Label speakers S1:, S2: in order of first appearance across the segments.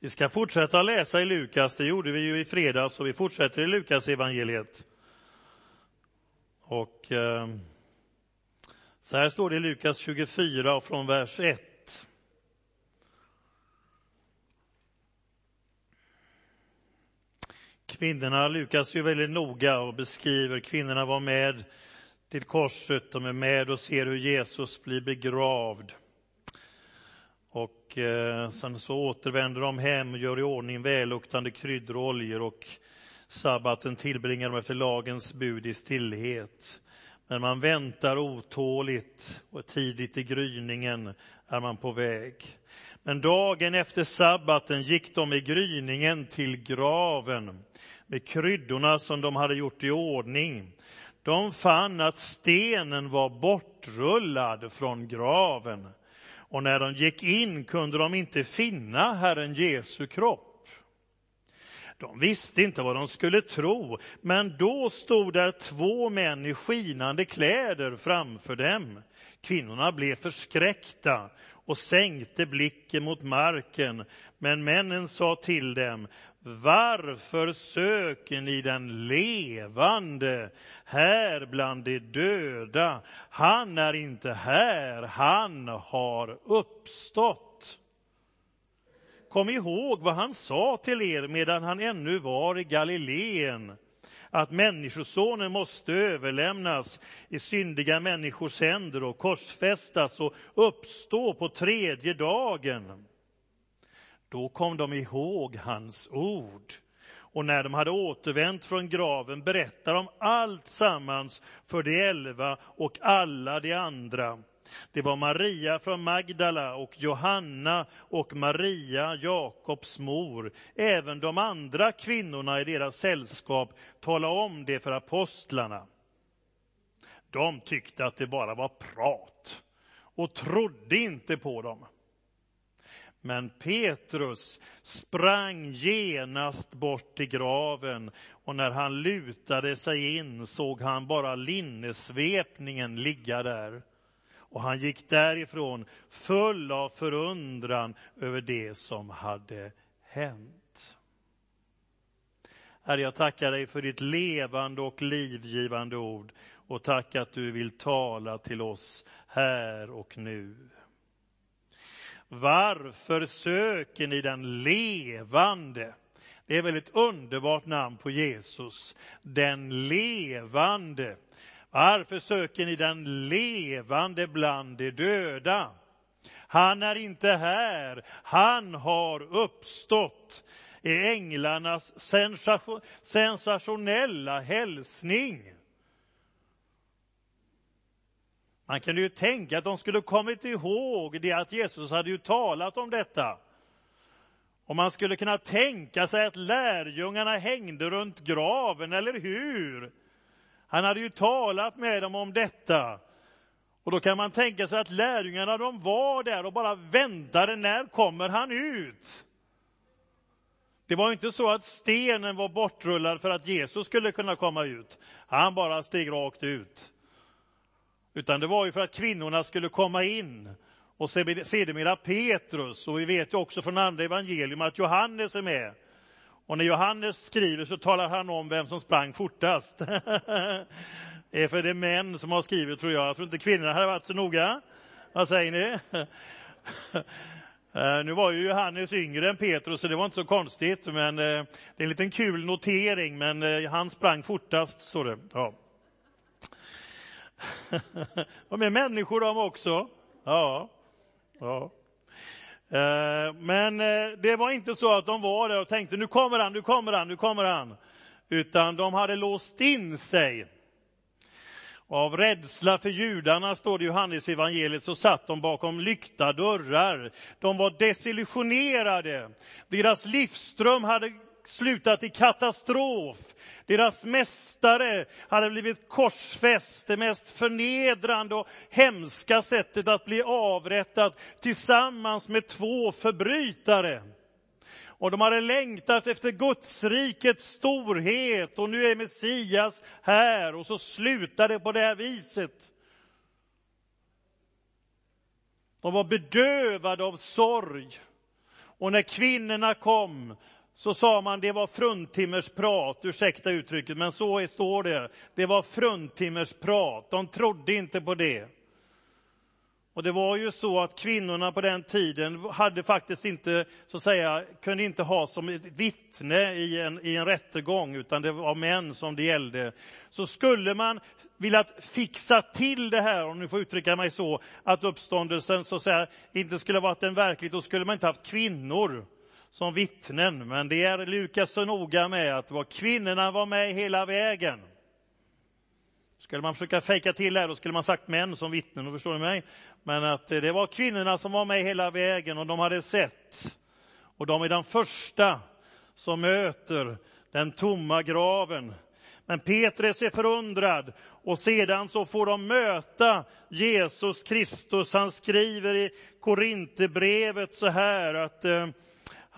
S1: Vi ska fortsätta läsa i Lukas, det gjorde vi ju i fredags och vi fortsätter i Lukas evangeliet. Och eh, så här står det i Lukas 24 och från vers 1. Kvinnorna, Lukas är väldigt noga och beskriver, kvinnorna var med till korset, de är med och ser hur Jesus blir begravd. Och eh, sen så återvänder de hem och gör i ordning välluktande kryddor och oljor och sabbaten tillbringar de efter lagens bud i stillhet. Men man väntar otåligt och tidigt i gryningen är man på väg. Men dagen efter sabbaten gick de i gryningen till graven med kryddorna som de hade gjort i ordning. De fann att stenen var bortrullad från graven och när de gick in kunde de inte finna Herren Jesu kropp. De visste inte vad de skulle tro, men då stod där två män i skinande kläder framför dem. Kvinnorna blev förskräckta och sänkte blicken mot marken, men männen sa till dem, varför söker ni den levande här bland de döda? Han är inte här, han har uppstått. Kom ihåg vad han sa till er medan han ännu var i Galileen att Människosonen måste överlämnas i syndiga människors händer och korsfästas och uppstå på tredje dagen. Då kom de ihåg hans ord. Och när de hade återvänt från graven berättade de allt sammans för de elva och alla de andra. Det var Maria från Magdala och Johanna och Maria, Jakobs mor. Även de andra kvinnorna i deras sällskap talade om det för apostlarna. De tyckte att det bara var prat och trodde inte på dem. Men Petrus sprang genast bort till graven och när han lutade sig in såg han bara linnesvepningen ligga där. Och han gick därifrån full av förundran över det som hade hänt. Herre, jag tackar dig för ditt levande och livgivande ord och tack att du vill tala till oss här och nu. Varför söker ni den levande? Det är väl ett underbart namn på Jesus. Den levande. Varför söker ni den levande bland de döda? Han är inte här, han har uppstått. Är änglarnas sensationella hälsning. Man kunde ju tänka att de skulle kommit ihåg det att Jesus hade ju talat om detta. Och man skulle kunna tänka sig att lärjungarna hängde runt graven, eller hur? Han hade ju talat med dem om detta. Och då kan man tänka sig att lärjungarna de var där och bara väntade, när kommer han ut? Det var inte så att stenen var bortrullad för att Jesus skulle kunna komma ut. Han bara steg rakt ut. Utan det var ju för att kvinnorna skulle komma in. Och sedermera Petrus, och vi vet ju också från andra evangelium att Johannes är med. Och när Johannes skriver så talar han om vem som sprang fortast. det är för det är män som har skrivit tror jag. Jag tror inte kvinnorna hade varit så noga. Vad säger ni? Eh, nu var ju Johannes yngre än Petrus, så det var inte så konstigt. Men eh, det är en liten kul notering, men eh, han sprang fortast, står det. Ja. de är människor de också. Ja. ja. Eh, men eh, det var inte så att de var där och tänkte nu kommer han, nu kommer han, nu kommer han. Utan de hade låst in sig. Av rädsla för judarna, står det i Johannes evangeliet, så satt de bakom lyckta dörrar. De var desillusionerade. Deras livsström hade slutat i katastrof. Deras mästare hade blivit korsfäst, det mest förnedrande och hemska sättet att bli avrättad tillsammans med två förbrytare. Och de hade längtat efter Gudsrikets storhet och nu är Messias här och så slutar det på det här viset. De var bedövade av sorg Och när kvinnorna kom så sa man det var fruntimmersprat, ursäkta uttrycket, men så står det. Det var fruntimmersprat, de trodde inte på det. Och det var ju så att kvinnorna på den tiden hade faktiskt inte, så att säga, kunde inte ha som ett vittne i en, i en rättegång, utan det var män som det gällde. Så skulle man vilja fixa till det här, om ni får uttrycka mig så, att uppståndelsen så att säga, inte skulle varit en verklighet, då skulle man inte haft kvinnor som vittnen. Men det är Lukas så noga med att var kvinnorna var med hela vägen. Skulle man försöka fejka till här, då skulle man sagt män som vittnen, och förstår ni mig? Men att det var kvinnorna som var med hela vägen och de hade sett. Och de är de första som möter den tomma graven. Men Petrus är förundrad och sedan så får de möta Jesus Kristus. Han skriver i Korinthierbrevet så här att eh,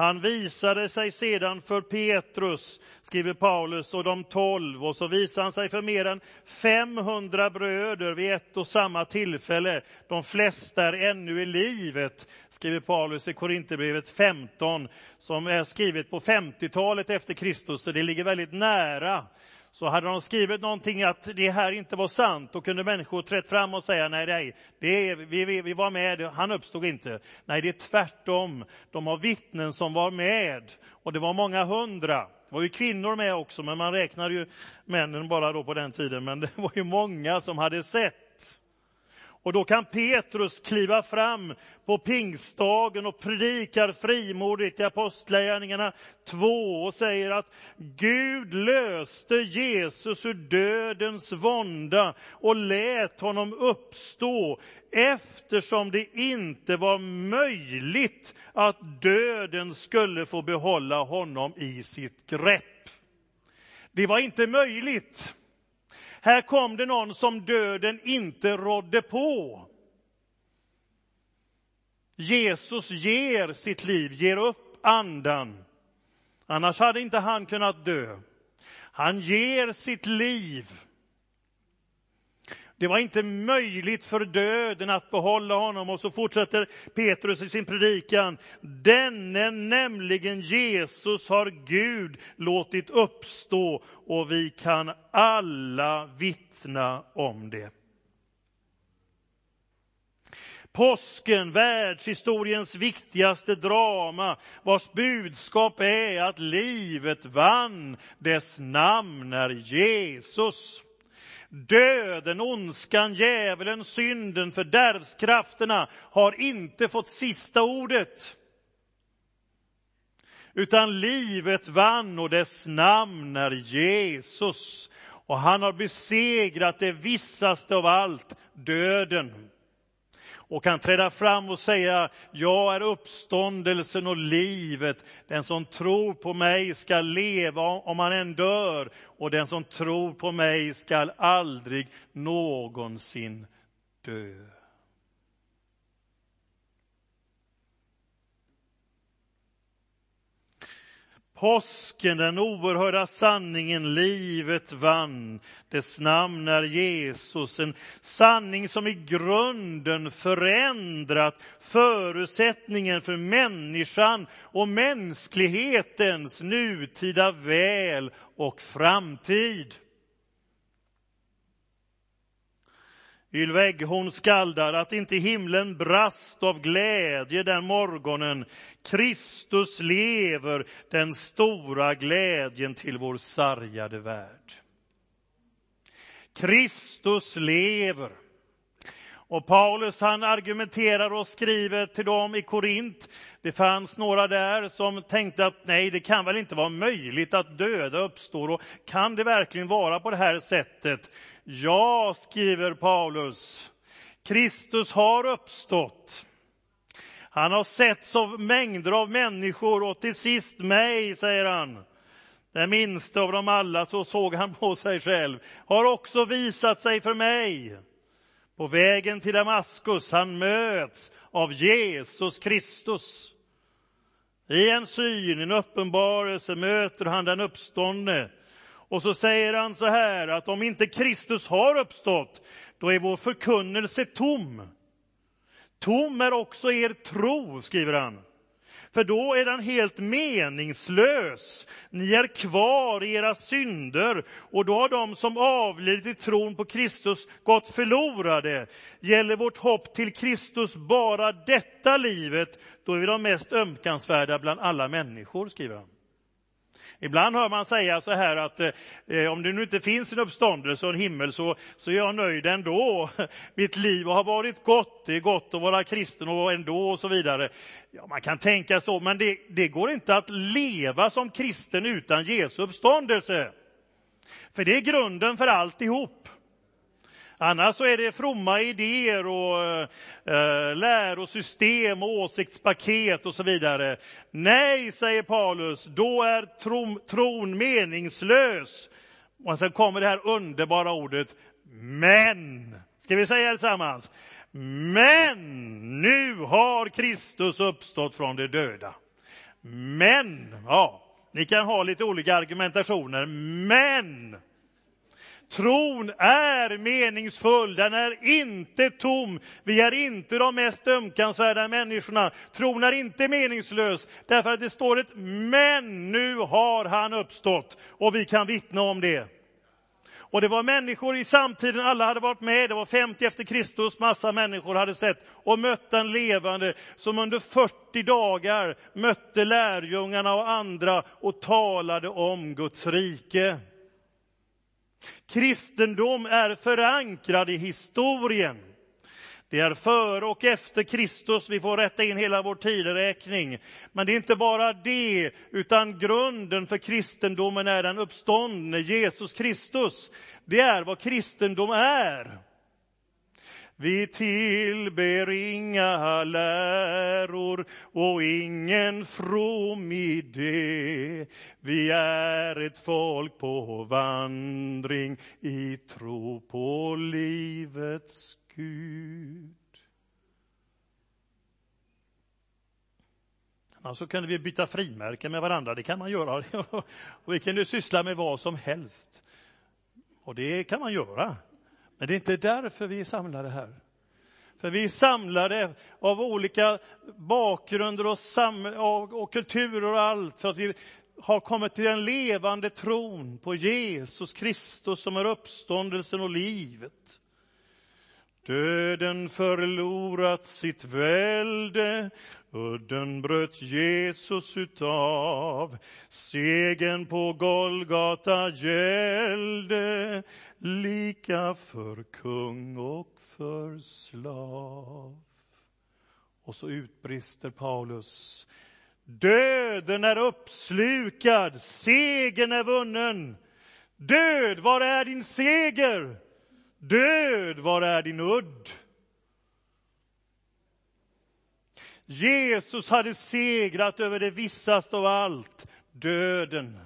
S1: han visade sig sedan för Petrus, skriver Paulus, och de tolv, och så visade han sig för mer än 500 bröder vid ett och samma tillfälle. De flesta är ännu i livet, skriver Paulus i Korinthierbrevet 15, som är skrivet på 50-talet efter Kristus, så det ligger väldigt nära så hade de skrivit någonting att det här inte var sant, då kunde människor trätt fram och säga nej, nej, det är, vi, vi, vi var med, han uppstod inte. Nej, det är tvärtom. De har vittnen som var med och det var många hundra. Det var ju kvinnor med också, men man räknar ju männen bara då på den tiden. Men det var ju många som hade sett. Och då kan Petrus kliva fram på pingstdagen och predikar frimodigt i Apostlagärningarna 2 och säger att Gud löste Jesus ur dödens vånda och lät honom uppstå eftersom det inte var möjligt att döden skulle få behålla honom i sitt grepp. Det var inte möjligt. Här kom det någon som döden inte rådde på. Jesus ger sitt liv, ger upp andan. Annars hade inte han kunnat dö. Han ger sitt liv det var inte möjligt för döden att behålla honom. Och så fortsätter Petrus i sin predikan. Denne, nämligen Jesus, har Gud låtit uppstå och vi kan alla vittna om det. Påsken, världshistoriens viktigaste drama, vars budskap är att livet vann. Dess namn är Jesus. Döden, ondskan, djävulen, synden, fördärvskrafterna har inte fått sista ordet. Utan livet vann och dess namn är Jesus. Och han har besegrat det vissaste av allt, döden och kan träda fram och säga, jag är uppståndelsen och livet. Den som tror på mig ska leva om han än dör och den som tror på mig ska aldrig någonsin dö. Påsken, den oerhörda sanningen, livet vann. Dess namn är Jesus, en sanning som i grunden förändrat förutsättningen för människan och mänsklighetens nutida väl och framtid. Ylva Egghorn skaldar att inte himlen brast av glädje den morgonen. Kristus lever, den stora glädjen till vår sargade värld. Kristus lever. Och Paulus han argumenterar och skriver till dem i Korint. Det fanns några där som tänkte att nej, det kan väl inte vara möjligt att döda uppstår. Och kan det verkligen vara på det här sättet? Ja, skriver Paulus, Kristus har uppstått. Han har setts av mängder av människor och till sist mig, säger han. Den minsta av dem alla, så såg han på sig själv, har också visat sig för mig. På vägen till Damaskus, han möts av Jesus Kristus. I en syn, en uppenbarelse, möter han den uppståndne och så säger han så här att om inte Kristus har uppstått, då är vår förkunnelse tom. Tom är också er tro, skriver han. För då är den helt meningslös. Ni är kvar i era synder och då har de som avlidit i tron på Kristus gått förlorade. Gäller vårt hopp till Kristus bara detta livet, då är vi de mest ömkansvärda bland alla människor, skriver han. Ibland hör man säga så här att eh, eh, om det nu inte finns en uppståndelse och en himmel så, så är jag nöjd ändå. Mitt liv har varit gott, det är gott att vara kristen och ändå och så vidare. Ja, man kan tänka så, men det, det går inte att leva som kristen utan Jesu uppståndelse. För det är grunden för alltihop. Annars så är det fromma idéer och eh, eh, lärosystem och åsiktspaket och så vidare. Nej, säger Paulus, då är tron, tron meningslös. Och sen kommer det här underbara ordet men. Ska vi säga det tillsammans? Men nu har Kristus uppstått från de döda. Men, ja, ni kan ha lite olika argumentationer, men Tron är meningsfull, den är inte tom. Vi är inte de mest ömkansvärda människorna. Tron är inte meningslös, därför att det står ett men, nu har han uppstått. Och vi kan vittna om det. Och det var människor i samtiden, alla hade varit med, det var 50 efter Kristus, massa människor hade sett och mött den levande som under 40 dagar mötte lärjungarna och andra och talade om Guds rike. Kristendom är förankrad i historien. Det är före och efter Kristus vi får rätta in hela vår tideräkning. Men det är inte bara det, utan grunden för kristendomen är den uppståndne Jesus Kristus. Det är vad kristendom är. Vi tillber inga läror och ingen from idé. Vi är ett folk på vandring i tro på livets Gud. Alltså kunde vi byta frimärken med varandra, det kan man göra. Och vi kunde syssla med vad som helst. Och det kan man göra. Men det är inte därför vi är samlade här. För vi är samlade av olika bakgrunder och, sam och, och kulturer och allt för att vi har kommit till den levande tron på Jesus Kristus som är uppståndelsen och livet. Döden förlorat sitt välde, udden bröt Jesus utav. Segen på Golgata gällde, lika för kung och för slav. Och så utbrister Paulus. Döden är uppslukad, segern är vunnen. Död, var är din seger? Död, var är din udd? Jesus hade segrat över det vissaste av allt, döden.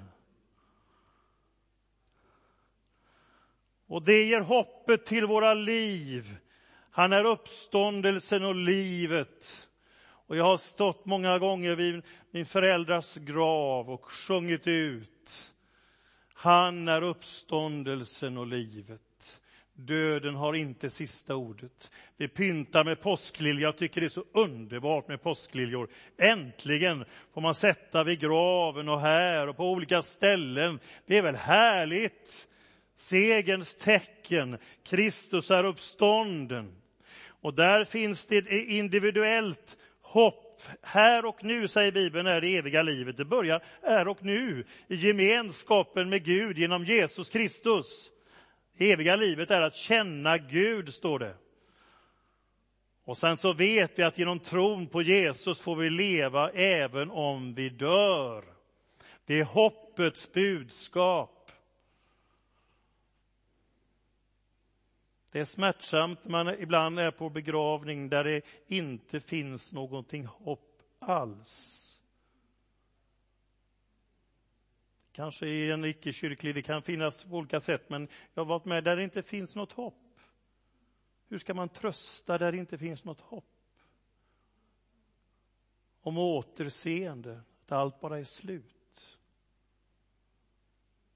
S1: Och det ger hoppet till våra liv. Han är uppståndelsen och livet. Och jag har stått många gånger vid min föräldrars grav och sjungit ut. Han är uppståndelsen och livet. Döden har inte sista ordet. Vi pyntar med påskliljor. Jag tycker det är så underbart med påskliljor. Äntligen får man sätta vid graven och här och på olika ställen. Det är väl härligt? Segerns tecken. Kristus är uppstånden. Och där finns det individuellt hopp. Här och nu, säger Bibeln, är det eviga livet. Det börjar här och nu i gemenskapen med Gud genom Jesus Kristus. Det eviga livet är att känna Gud, står det. Och sen så vet vi att genom tron på Jesus får vi leva även om vi dör. Det är hoppets budskap. Det är smärtsamt när man ibland är på begravning där det inte finns någonting hopp alls. Kanske i en icke-kyrklig, det kan finnas på olika sätt, men jag har varit med där det inte finns något hopp. Hur ska man trösta där det inte finns något hopp? Om återseende, att allt bara är slut.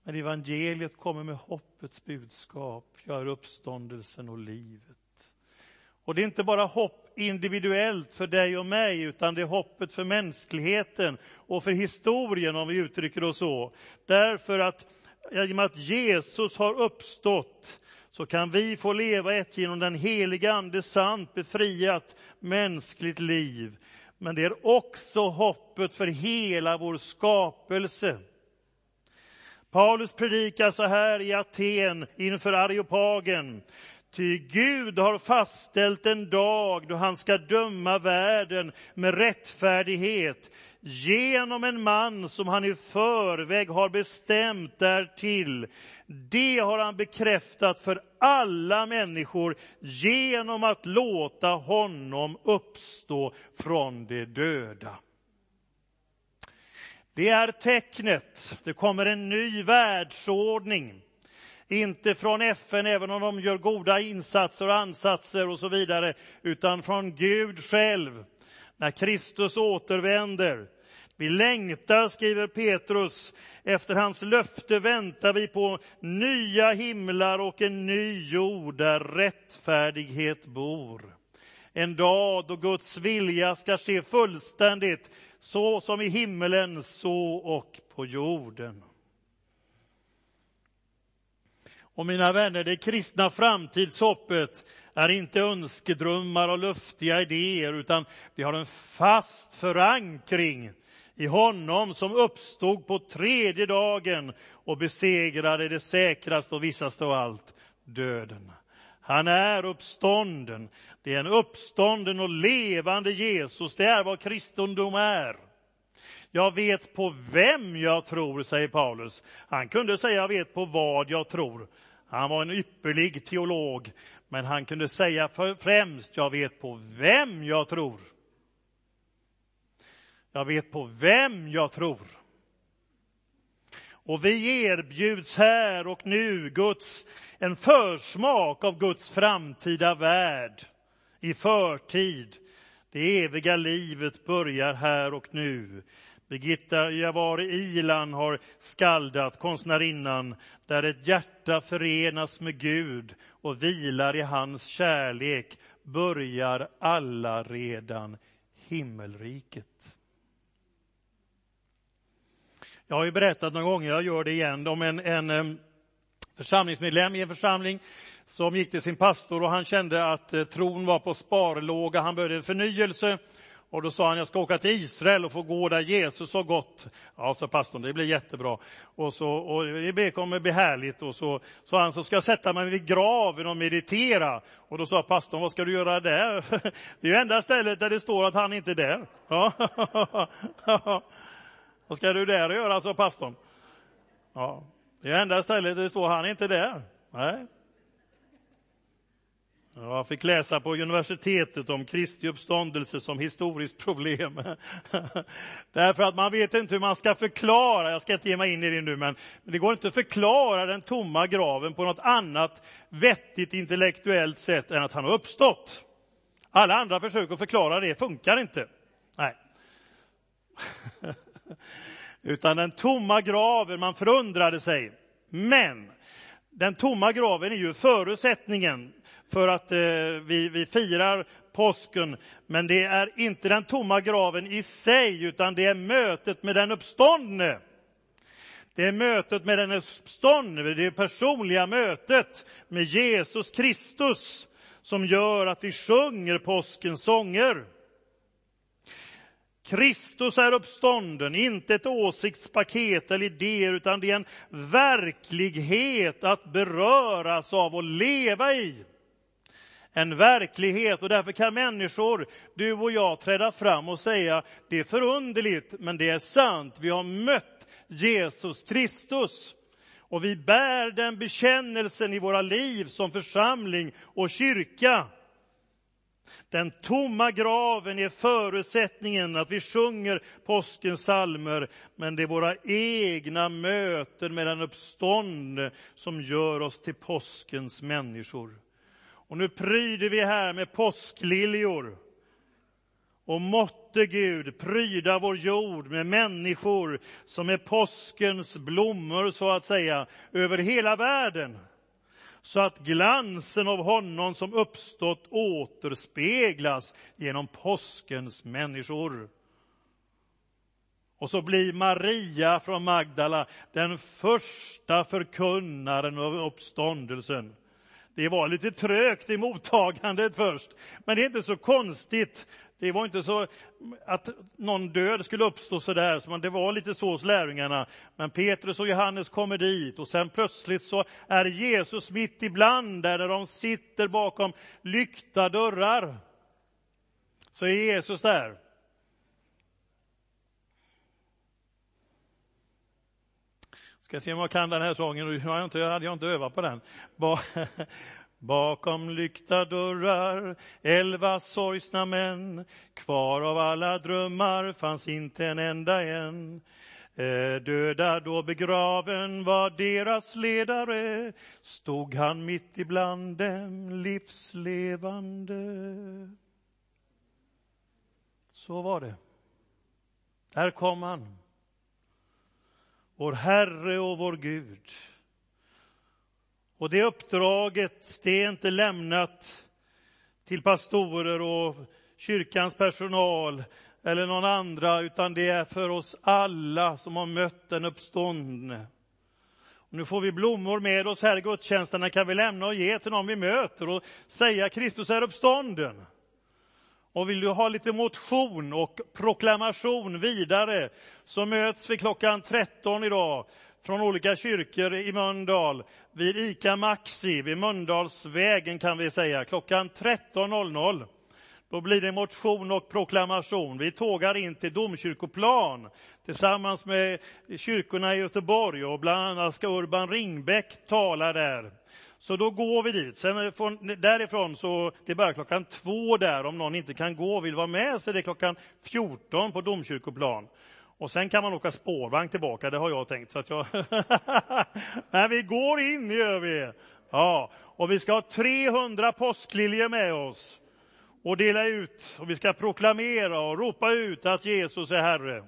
S1: Men evangeliet kommer med hoppets budskap, jag är uppståndelsen och livet. Och det är inte bara hopp individuellt för dig och mig, utan det är hoppet för mänskligheten och för historien, om vi uttrycker oss så. Därför att i och med att Jesus har uppstått så kan vi få leva ett genom den heliga Ande sant befriat mänskligt liv. Men det är också hoppet för hela vår skapelse. Paulus predikar så här i Aten inför Areopagen. Ty Gud har fastställt en dag då han ska döma världen med rättfärdighet genom en man som han i förväg har bestämt därtill. Det har han bekräftat för alla människor genom att låta honom uppstå från de döda. Det är tecknet. Det kommer en ny världsordning. Inte från FN, även om de gör goda insatser och ansatser och så vidare, utan från Gud själv. När Kristus återvänder. Vi längtar, skriver Petrus, efter hans löfte väntar vi på nya himlar och en ny jord där rättfärdighet bor. En dag då Guds vilja ska ske fullständigt, så som i himmelen, så och på jorden. Och mina vänner, det kristna framtidshoppet är inte önskedrömmar och luftiga idéer, utan vi har en fast förankring i honom som uppstod på tredje dagen och besegrade det säkraste och vissaste av allt, döden. Han är uppstånden. Det är en uppstånden och levande Jesus. Det är vad kristendom är. Jag vet på vem jag tror, säger Paulus. Han kunde säga jag vet på vad jag tror. Han var en ypperlig teolog, men han kunde säga främst jag vet på vem jag tror. Jag vet på vem jag tror. Och vi erbjuds här och nu Guds, en försmak av Guds framtida värld i förtid. Det eviga livet börjar här och nu. Birgitta Javari Ilan har skaldat, konstnärinnan, där ett hjärta förenas med Gud och vilar i hans kärlek börjar alla redan himmelriket. Jag har ju berättat några gånger, jag gör det igen, om en, en församlingsmedlem i en församling som gick till sin pastor och han kände att eh, tron var på sparlåga, han behövde förnyelse. Och då sa han, jag ska åka till Israel och få gå där Jesus har gått. Ja, sa pastorn, det blir jättebra. Och, så, och det kommer bli härligt. Och så sa han, så ska jag sätta mig vid graven och meditera. Och då sa pastorn, vad ska du göra där? Det är ju enda stället där det står att han inte är där. Ja. Vad ska du där göra, sa pastorn. Ja, det är enda stället där det står han inte är där. Nej. Jag fick läsa på universitetet om Kristi uppståndelse som historiskt problem. Därför att man vet inte hur man ska förklara, jag ska inte ge mig in i det nu, men det går inte att förklara den tomma graven på något annat vettigt intellektuellt sätt än att han har uppstått. Alla andra försök att förklara det funkar inte. Nej. Utan den tomma graven, man förundrade sig. Men den tomma graven är ju förutsättningen för att eh, vi, vi firar påsken. Men det är inte den tomma graven i sig, utan det är mötet med den uppståndne. Det är mötet med den uppståndne, det är personliga mötet med Jesus Kristus som gör att vi sjunger påskens sånger. Kristus är uppstånden, inte ett åsiktspaket eller idéer, utan det är en verklighet att beröras av och leva i. En verklighet och därför kan människor, du och jag, träda fram och säga, det är förunderligt, men det är sant. Vi har mött Jesus Kristus. Och vi bär den bekännelsen i våra liv som församling och kyrka. Den tomma graven är förutsättningen att vi sjunger påskens salmer, men det är våra egna möten med den uppståndne som gör oss till påskens människor. Och nu pryder vi här med påskliljor. Och måtte Gud pryda vår jord med människor som är påskens blommor, så att säga, över hela världen så att glansen av honom som uppstått återspeglas genom påskens människor. Och så blir Maria från Magdala den första förkunnaren av uppståndelsen. Det var lite trögt i mottagandet först, men det är inte så konstigt. Det var inte så att någon död skulle uppstå så där, så det var lite så hos lärjungarna. Men Petrus och Johannes kommer dit och sen plötsligt så är Jesus mitt ibland där, där de sitter bakom lyckta dörrar. Så är Jesus där. Ska se om jag kan den här sången, nu hade jag inte övat på den. Bakom lyckta dörrar, elva sorgsna män, kvar av alla drömmar fanns inte en enda en. Döda då begraven var deras ledare, stod han mitt ibland dem livslevande. Så var det. Där kom han. Vår Herre och vår Gud. Och det uppdraget, det är inte lämnat till pastorer och kyrkans personal eller någon andra, utan det är för oss alla som har mött den uppståndne. Nu får vi blommor med oss här i gudstjänsterna, kan vi lämna och ge till någon vi möter och säga Kristus är uppstånden. Och vill du ha lite motion och proklamation vidare så möts vi klockan 13 idag från olika kyrkor i Mölndal vid ICA Maxi, vid Mölndalsvägen kan vi säga, klockan 13.00. Då blir det motion och proklamation. Vi tågar in till Domkyrkoplan tillsammans med kyrkorna i Göteborg och bland annat ska Urban Ringbäck tala där. Så då går vi dit. Sen från, därifrån så, det börjar klockan två där, om någon inte kan gå och vill vara med så är det klockan 14 på Domkyrkoplan. Och sen kan man åka spårvagn tillbaka, det har jag tänkt. Så att jag Men vi går in, gör vi. Ja, och vi ska ha 300 påskliljor med oss och dela ut. Och vi ska proklamera och ropa ut att Jesus är Herre.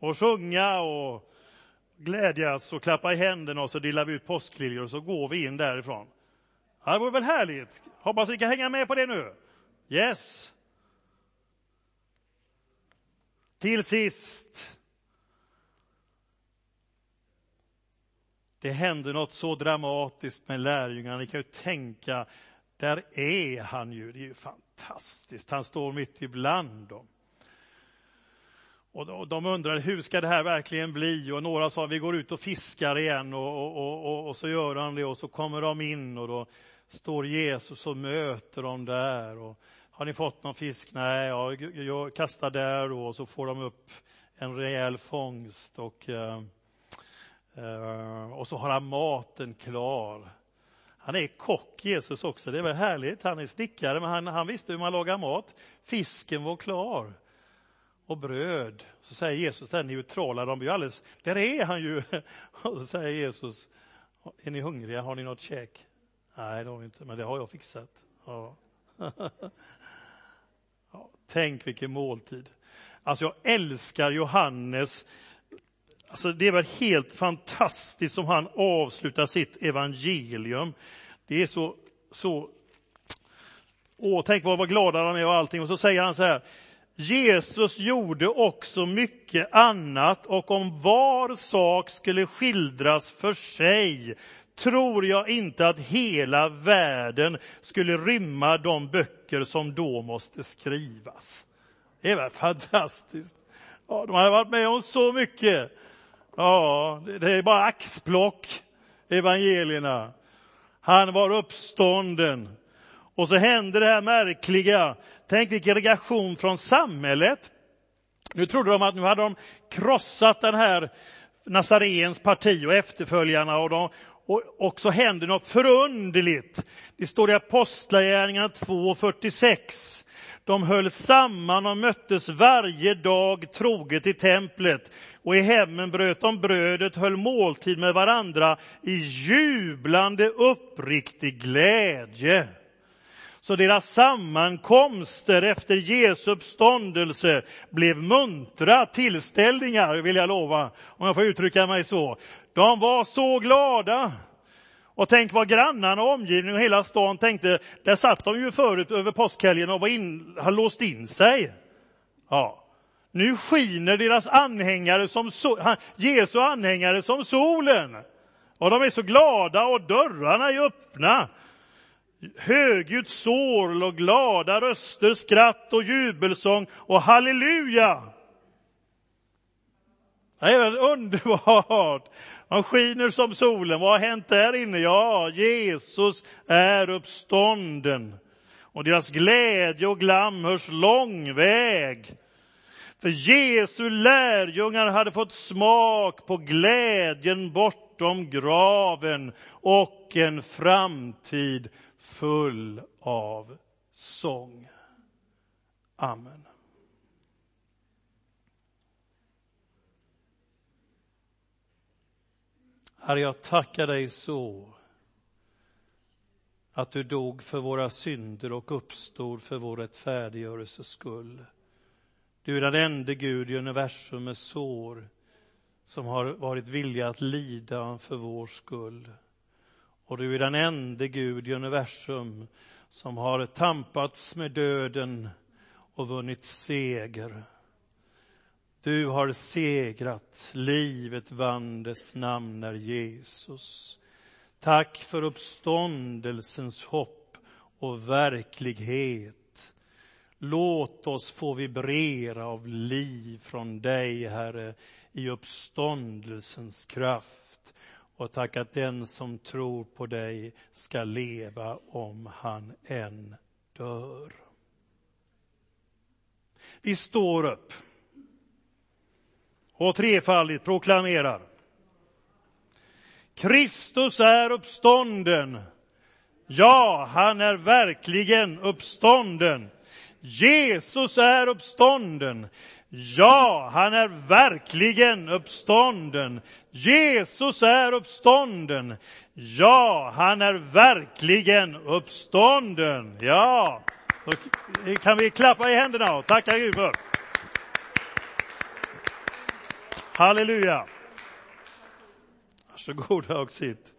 S1: Och sjunga och glädjas och klappa i händerna och så delar vi ut påskliljor och så går vi in därifrån. Ja, det vore väl härligt? Hoppas vi kan hänga med på det nu. Yes! Till sist. Det hände något så dramatiskt med lärjungarna. Ni kan ju tänka, där är han ju. Det är ju fantastiskt. Han står mitt ibland dem. Och de undrar hur ska det här verkligen bli? Och några sa vi går ut och fiskar igen och, och, och, och så gör han det och så kommer de in och då står Jesus och möter dem där. Och har ni fått någon fisk? Nej, ja, jag kastar där då, och så får de upp en rejäl fångst och, eh, eh, och så har han maten klar. Han är kock, Jesus också. Det är väl härligt. Han är snickare, men han, han visste hur man lagar mat. Fisken var klar. Och bröd. Så säger Jesus, den neutrala, de blir alldeles, där är han ju. Och så säger Jesus, är ni hungriga, har ni något käk? Nej, det har vi inte, men det har jag fixat. Ja. Tänk vilken måltid. Alltså jag älskar Johannes. Alltså det är väl helt fantastiskt som han avslutar sitt evangelium. Det är så, så Åh, tänk vad, vad glada de är och allting. Och så säger han så här. Jesus gjorde också mycket annat och om var sak skulle skildras för sig tror jag inte att hela världen skulle rymma de böcker som då måste skrivas. Det är väl fantastiskt? Ja, de har varit med om så mycket. Ja, det är bara axplock, evangelierna. Han var uppstånden. Och så hände det här märkliga. Tänk vilken reaktion från samhället. Nu trodde de att nu hade de krossat den här Nazarens parti och efterföljarna och de, och, och så händer något förunderligt. Det står i Apostlagärningarna 2.46. De höll samman och möttes varje dag troget i templet och i hemmen bröt de brödet, höll måltid med varandra i jublande uppriktig glädje. Så deras sammankomster efter Jesu uppståndelse blev muntra tillställningar, vill jag lova, om jag får uttrycka mig så. De var så glada. Och tänk vad grannarna och omgivningen och hela stan tänkte, där satt de ju förut över påskhelgen och var in, har låst in sig. Ja. Nu skiner deras anhängare som so Jesu anhängare som solen. Och de är så glada och dörrarna är öppna. Högljutt sorl och glada röster, skratt och jubelsång och halleluja. Det är väl underbart? De skiner som solen. Vad har hänt där inne? Ja, Jesus är uppstånden. Och deras glädje och glam hörs lång väg. För Jesu lärjungar hade fått smak på glädjen bortom graven och en framtid full av sång. Amen. Herre, jag tackar dig så att du dog för våra synder och uppstod för vår rättfärdiggörelses skull. Du är den enda Gud i universum med sår som har varit villig att lida för vår skull. Och du är den enda Gud i universum som har tampats med döden och vunnit seger. Du har segrat, livet vann dess namn är Jesus. Tack för uppståndelsens hopp och verklighet. Låt oss få vibrera av liv från dig, Herre, i uppståndelsens kraft. Och tack att den som tror på dig ska leva om han än dör. Vi står upp och trefaldigt proklamerar. Kristus är uppstånden. Ja, han är verkligen uppstånden. Jesus är uppstånden. Ja, han är verkligen uppstånden. Jesus är uppstånden. Ja, han är verkligen uppstånden. Ja, då kan vi klappa i händerna och tacka Gud för. Halleluja. Varsågoda och sitt.